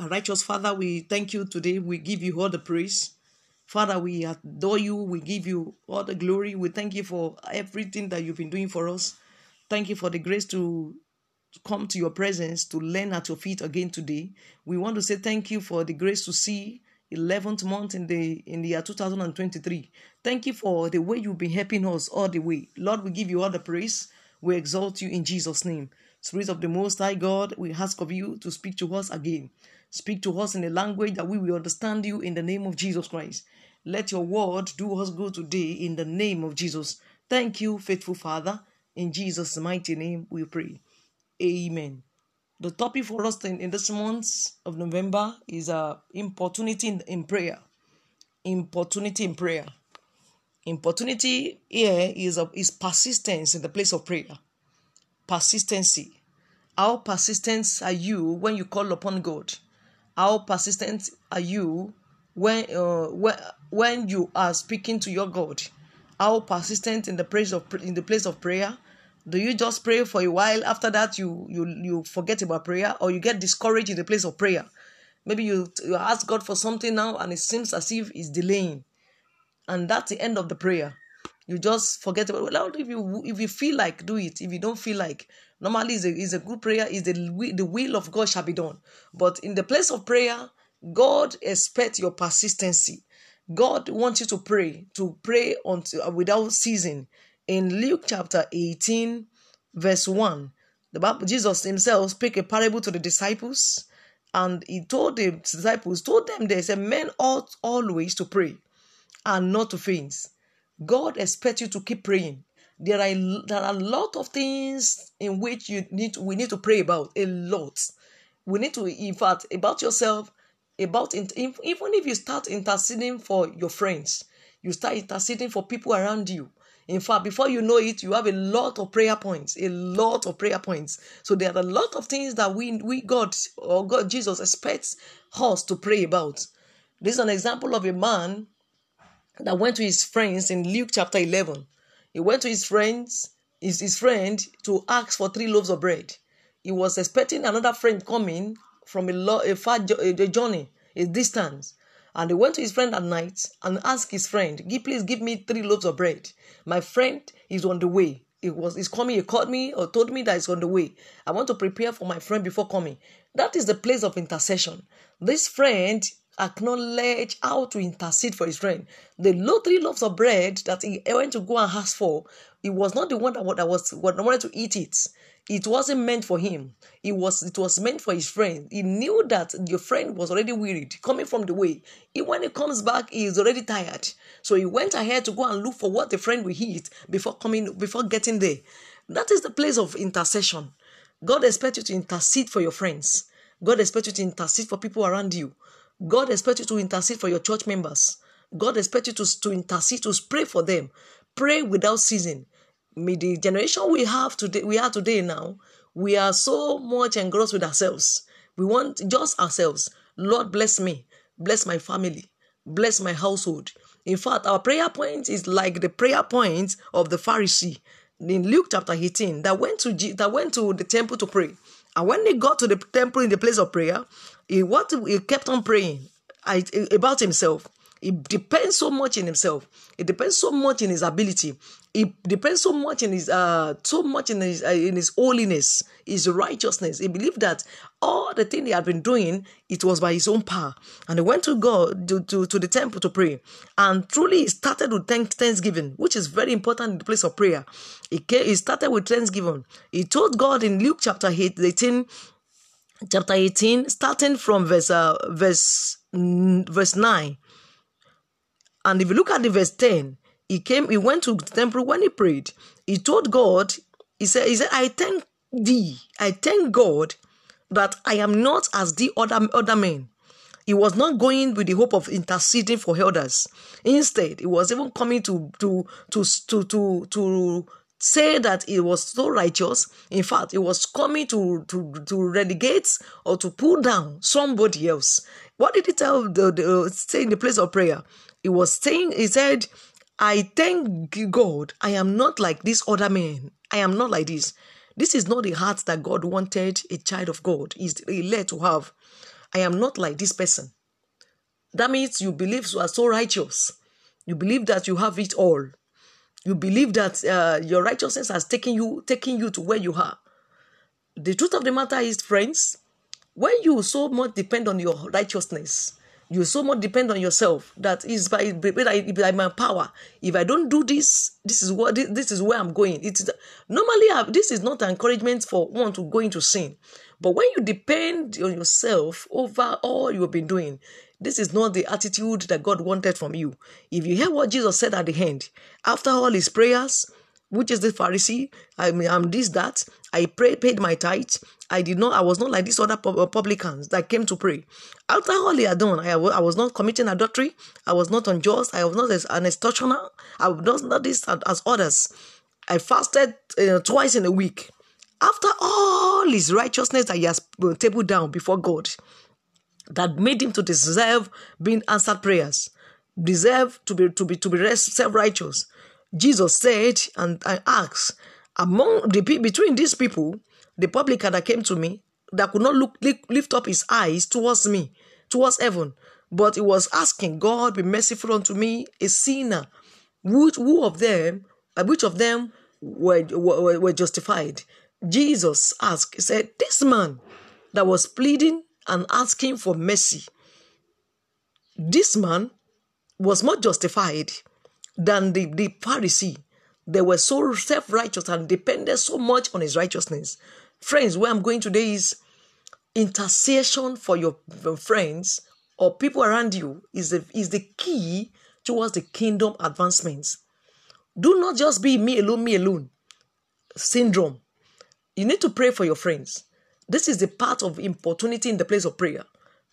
Our righteous Father, we thank you today. We give you all the praise. Father, we adore you. We give you all the glory. We thank you for everything that you've been doing for us. Thank you for the grace to come to your presence to learn at your feet again today. We want to say thank you for the grace to see 11th month in the in the year 2023. Thank you for the way you've been helping us all the way. Lord, we give you all the praise. We exalt you in Jesus' name. Spirit of the Most High God, we ask of you to speak to us again. Speak to us in a language that we will understand you in the name of Jesus Christ. Let your word do us good today in the name of Jesus. Thank you, faithful Father. In Jesus' mighty name we pray. Amen. The topic for us in, in this month of November is uh, importunity in, in prayer. Importunity in prayer. Importunity here is, a, is persistence in the place of prayer. Persistency. How persistent are you when you call upon God? How persistent are you when uh, when when you are speaking to your God? How persistent in the place of in the place of prayer? Do you just pray for a while? After that, you you you forget about prayer, or you get discouraged in the place of prayer? Maybe you, you ask God for something now, and it seems as if it's delaying, and that's the end of the prayer. You just forget about. Well, if you if you feel like do it. If you don't feel like, normally is a is a good prayer. Is the the will of God shall be done. But in the place of prayer, God expects your persistency. God wants you to pray, to pray until uh, without ceasing in Luke chapter 18, verse 1, the Bible, Jesus himself speak a parable to the disciples, and he told the disciples, told them they said, Men ought always to pray and not to faint. God expects you to keep praying. There are there are a lot of things in which you need to, we need to pray about. A lot. We need to, in fact, about yourself, about even if you start interceding for your friends, you start interceding for people around you in fact, before you know it, you have a lot of prayer points, a lot of prayer points. So there are a lot of things that we, we God or God Jesus expects us to pray about. This is an example of a man that went to his friends in Luke chapter 11. He went to his friends, his, his friend, to ask for three loaves of bread. He was expecting another friend coming from a, lo- a far jo- a journey, a distance. And he went to his friend at night and asked his friend, please give me three loaves of bread. My friend is on the way. It was he's coming, he called me or told me that he's on the way. I want to prepare for my friend before coming. That is the place of intercession. This friend acknowledge how to intercede for his friend. The low three loaves of bread that he went to go and ask for, he was not the one that, that was wanted to eat it. It wasn't meant for him. It was it was meant for his friend. He knew that your friend was already wearied, coming from the way. He, when he comes back, he is already tired. So he went ahead to go and look for what the friend will eat before coming, before getting there. That is the place of intercession. God expects you to intercede for your friends. God expects you to intercede for people around you. God expects you to intercede for your church members. God expects you to, to intercede, to pray for them. Pray without ceasing with the generation we have today, we are today now, we are so much engrossed with ourselves. We want just ourselves. Lord, bless me, bless my family, bless my household. In fact, our prayer point is like the prayer point of the Pharisee in Luke chapter 18 that went to that went to the temple to pray. And when they got to the temple in the place of prayer, he what he kept on praying about himself. It depends so much in himself. It depends so much in his ability. It depends so much in his uh so much in his uh, in his holiness, his righteousness. He believed that all the thing he had been doing, it was by his own power. And he went to God to, to, to the temple to pray. And truly he started with thanksgiving, which is very important in the place of prayer. He, came, he started with thanksgiving. He told God in Luke chapter 18, chapter 18, starting from verse uh, verse verse 9 and if you look at the verse 10, he came, he went to the temple when he prayed. He told God, he said, he said, I thank thee, I thank God that I am not as the other, other men. He was not going with the hope of interceding for elders. Instead, he was even coming to to to to to, to say that he was so righteous. In fact, he was coming to to to relegate or to pull down somebody else. What did he tell the, the say in the place of prayer? He was saying, he said, I thank God I am not like this other man. I am not like this. This is not the heart that God wanted a child of God is led to have. I am not like this person. That means you believe you are so righteous. You believe that you have it all. You believe that uh, your righteousness has taken you taken you to where you are. The truth of the matter is, friends, when you so much depend on your righteousness, you so much depend on yourself that is by, by, my power. If I don't do this, this is what this, is where I'm going. It's normally I, this is not encouragement for one to go into sin, but when you depend on yourself over all you've been doing, this is not the attitude that God wanted from you. If you hear what Jesus said at the end, after all his prayers, which is the Pharisee, I mean, I'm this, that, I prayed, paid my tithe. I did not, I was not like these other uh, publicans that came to pray. After all he had done, I, I was not committing adultery. I was not unjust. I was not an extortioner. I was not this as others. I fasted uh, twice in a week. After all his righteousness that he has uh, tabled down before God, that made him to deserve being answered prayers, deserve to be to be to be self-righteous. Jesus said and I asked, among the between these people, the publican that came to me, that could not look lift up his eyes towards me, towards heaven, but he was asking, God be merciful unto me, a sinner. Which who of them, uh, which of them were, were, were justified? Jesus asked, he said, This man that was pleading and asking for mercy. This man was more justified than the, the Pharisee. They were so self righteous and depended so much on his righteousness. Friends, where I'm going today is intercession for your friends or people around you is the, is the key towards the kingdom advancements. Do not just be me alone, me alone syndrome. You need to pray for your friends. This is the part of importunity in the place of prayer.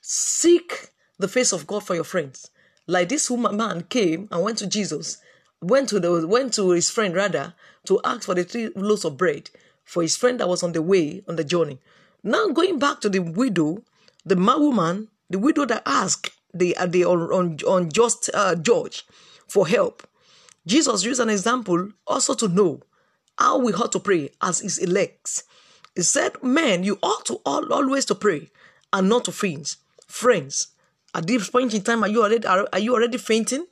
Seek the face of God for your friends. Like this woman man came and went to Jesus, went to the went to his friend rather to ask for the three loaves of bread for his friend that was on the way on the journey. Now going back to the widow, the woman, the widow that asked the uh, the unjust uh, judge for help. Jesus used an example also to know how we ought to pray as his elects. He said, Men, you ought to all, always to pray and not to faint. Friends, at this point in time, are you already are, are you already fainting?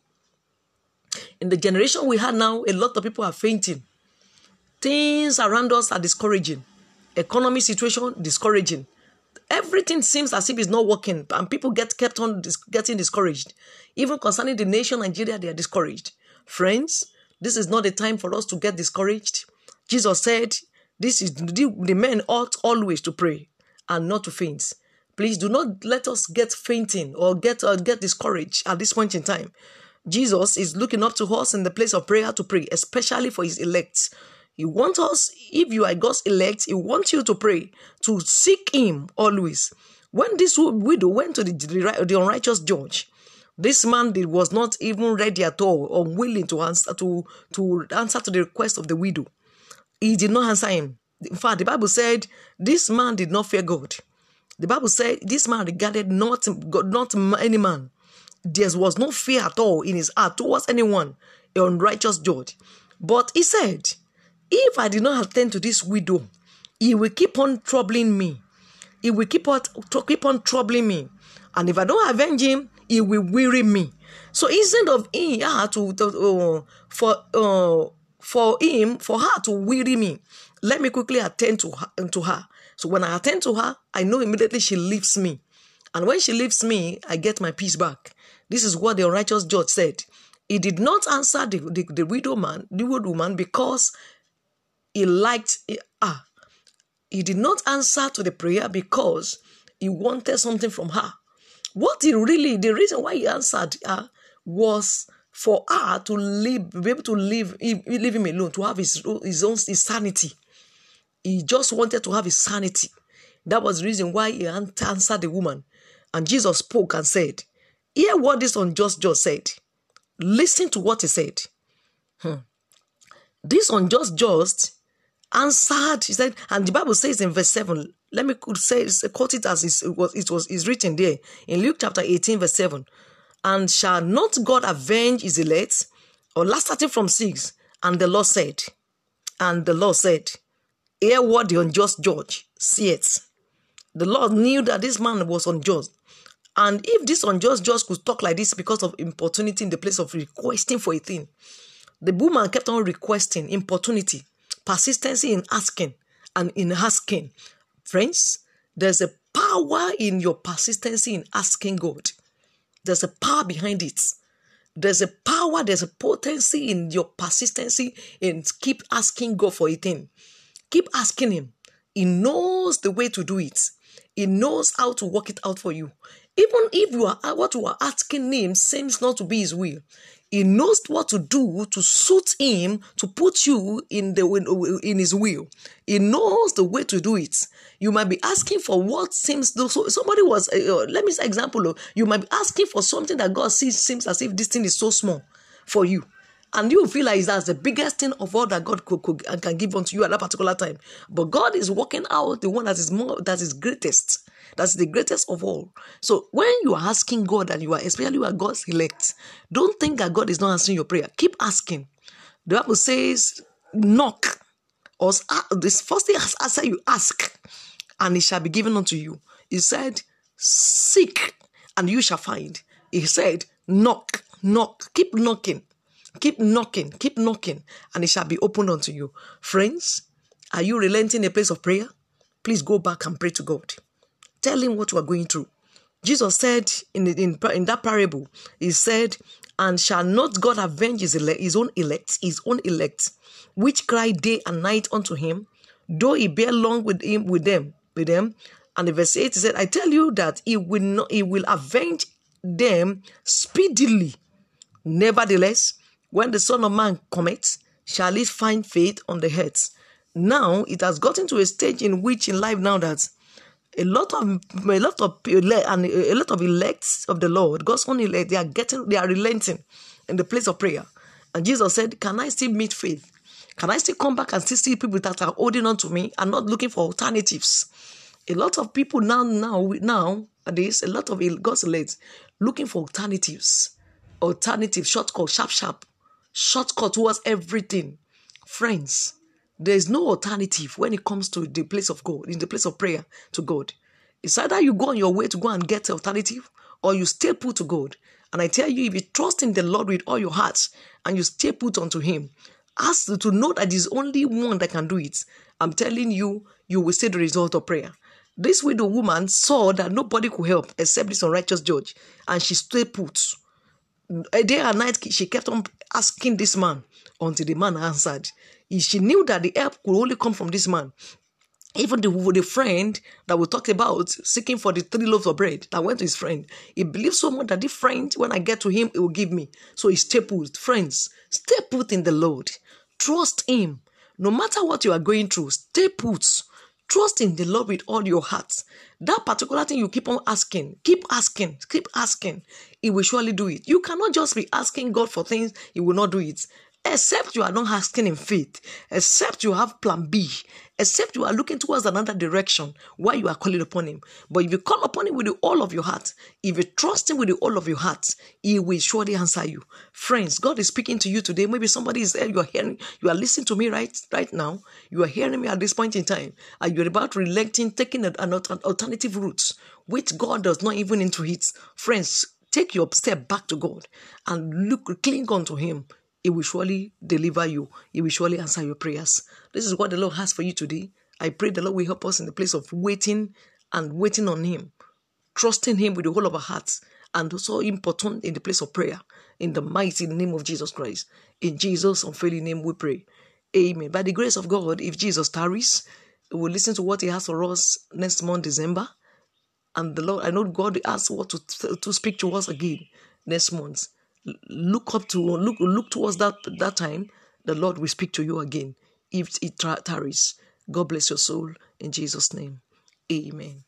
In the generation we have now, a lot of people are fainting. Things around us are discouraging. Economy situation discouraging. Everything seems as if it's not working, and people get kept on dis- getting discouraged. Even concerning the nation Nigeria, they are discouraged. Friends, this is not the time for us to get discouraged. Jesus said, this is the, the men ought always to pray and not to faint. Please do not let us get fainting or get uh, get discouraged at this point in time. Jesus is looking up to us in the place of prayer to pray, especially for his elect. He wants us, if you are God's elect, he wants you to pray, to seek him always. When this widow went to the, the unrighteous judge, this man did, was not even ready at all or willing to answer to, to answer to the request of the widow. He did not answer him. In fact, the Bible said this man did not fear God. The Bible said this man regarded not not any man. There was no fear at all in his heart towards anyone, a unrighteous judge. But he said, If I did not attend to this widow, he will keep on troubling me. He will keep on, keep on troubling me. And if I don't avenge him, he will weary me. So instead of him to, to uh, for uh, for him, for her to weary me. Let me quickly attend to her, to her. So when I attend to her, I know immediately she leaves me. And when she leaves me, I get my peace back. This is what the unrighteous judge said. He did not answer the, the, the widow man, the widow woman, because he liked ah. He did not answer to the prayer because he wanted something from her. What he really, the reason why he answered her was for her to live, be able to live, leave him alone, to have his, his own his sanity. He just wanted to have his sanity. That was the reason why he answered the woman. And Jesus spoke and said, Hear what this unjust judge said. Listen to what he said. Hmm. This unjust judge answered, he said, and the Bible says in verse 7, let me say, quote it as it was, it was is written there in Luke chapter 18, verse 7. And shall not God avenge his elect? Or last starting from 6. And the Lord said, and the Lord said, Hear what the unjust judge saith. The Lord knew that this man was unjust. And if this unjust judge could talk like this because of importunity in the place of requesting for a thing, the woman kept on requesting importunity, persistency in asking and in asking. Friends, there's a power in your persistency in asking God. There's a power behind it. There's a power, there's a potency in your persistency in keep asking God for a thing. Keep asking Him. He knows the way to do it. He knows how to work it out for you. Even if you are what you are asking Him seems not to be His will, He knows what to do to suit Him to put you in the in His will. He knows the way to do it. You might be asking for what seems so somebody was uh, uh let me say example. You might be asking for something that God sees seems as if this thing is so small for you and you feel like that's the biggest thing of all that God could, could and can give unto you at that particular time. But God is working out the one that is more that is greatest. That's the greatest of all. So when you are asking God and you are especially you are God's elect, don't think that God is not answering your prayer. Keep asking. The Bible says, knock. Or uh, this first thing I answer you ask, and it shall be given unto you. He said, seek, and you shall find. He said, knock, knock, keep knocking. Keep knocking, keep knocking, and it shall be opened unto you. Friends, are you relenting a place of prayer? Please go back and pray to God. Tell him what you are going through. Jesus said in, in, in that parable, He said, And shall not God avenge his, his own elect, his own elect, which cry day and night unto him, though he bear long with him with them, with them. And in verse 8 he said, I tell you that he will not he will avenge them speedily. Nevertheless, when the Son of Man cometh, shall he find faith on the earth? Now it has gotten to a stage in which in life now that a lot of a lot of and a lot of elects of the Lord, God's own elect, they are getting they are relenting in the place of prayer. And Jesus said, Can I still meet faith? Can I still come back and still see people that are holding on to me and not looking for alternatives? A lot of people now, now, now, this a lot of God's elect looking for alternatives, alternative shortcut, sharp, sharp shortcut towards everything. Friends, there is no alternative when it comes to the place of God, in the place of prayer to God. It's either you go on your way to go and get the alternative or you stay put to God. And I tell you, if you trust in the Lord with all your heart and you stay put unto Him, ask to know that He's only one that can do it. I'm telling you, you will see the result of prayer. This widow woman saw that nobody could help except this unrighteous judge, and she stayed put. A day and night, she kept on asking this man until the man answered. She knew that the help could only come from this man. Even the, the friend that we talked about seeking for the three loaves of bread that went to his friend, he believed so much that the friend, when I get to him, he will give me. So he stay put. Friends, stay put in the Lord. Trust him. No matter what you are going through, stay put. Trust in the Lord with all your heart. That particular thing you keep on asking, keep asking, keep asking. He will surely do it. You cannot just be asking God for things, He will not do it except you are not asking in faith, except you have plan B, except you are looking towards another direction while you are calling upon him. But if you call upon him with the all of your heart, if you trust him with the all of your heart, he will surely answer you. Friends, God is speaking to you today. Maybe somebody is there, you are hearing, you are listening to me right, right now. You are hearing me at this point in time, and you're about relenting, taking an, an alternative route, which God does not even into it. Friends, take your step back to God and look, cling on to Him. He will surely deliver you. He will surely answer your prayers. This is what the Lord has for you today. I pray the Lord will help us in the place of waiting and waiting on Him, trusting Him with the whole of our hearts, and also important in the place of prayer. In the mighty name of Jesus Christ. In Jesus' unfailing name we pray. Amen. By the grace of God, if Jesus tarries, we will listen to what He has for us next month, December. And the Lord, I know God has what to, to speak to us again next month look up to look look towards that that time the lord will speak to you again if it tarries. God bless your soul in jesus name. Amen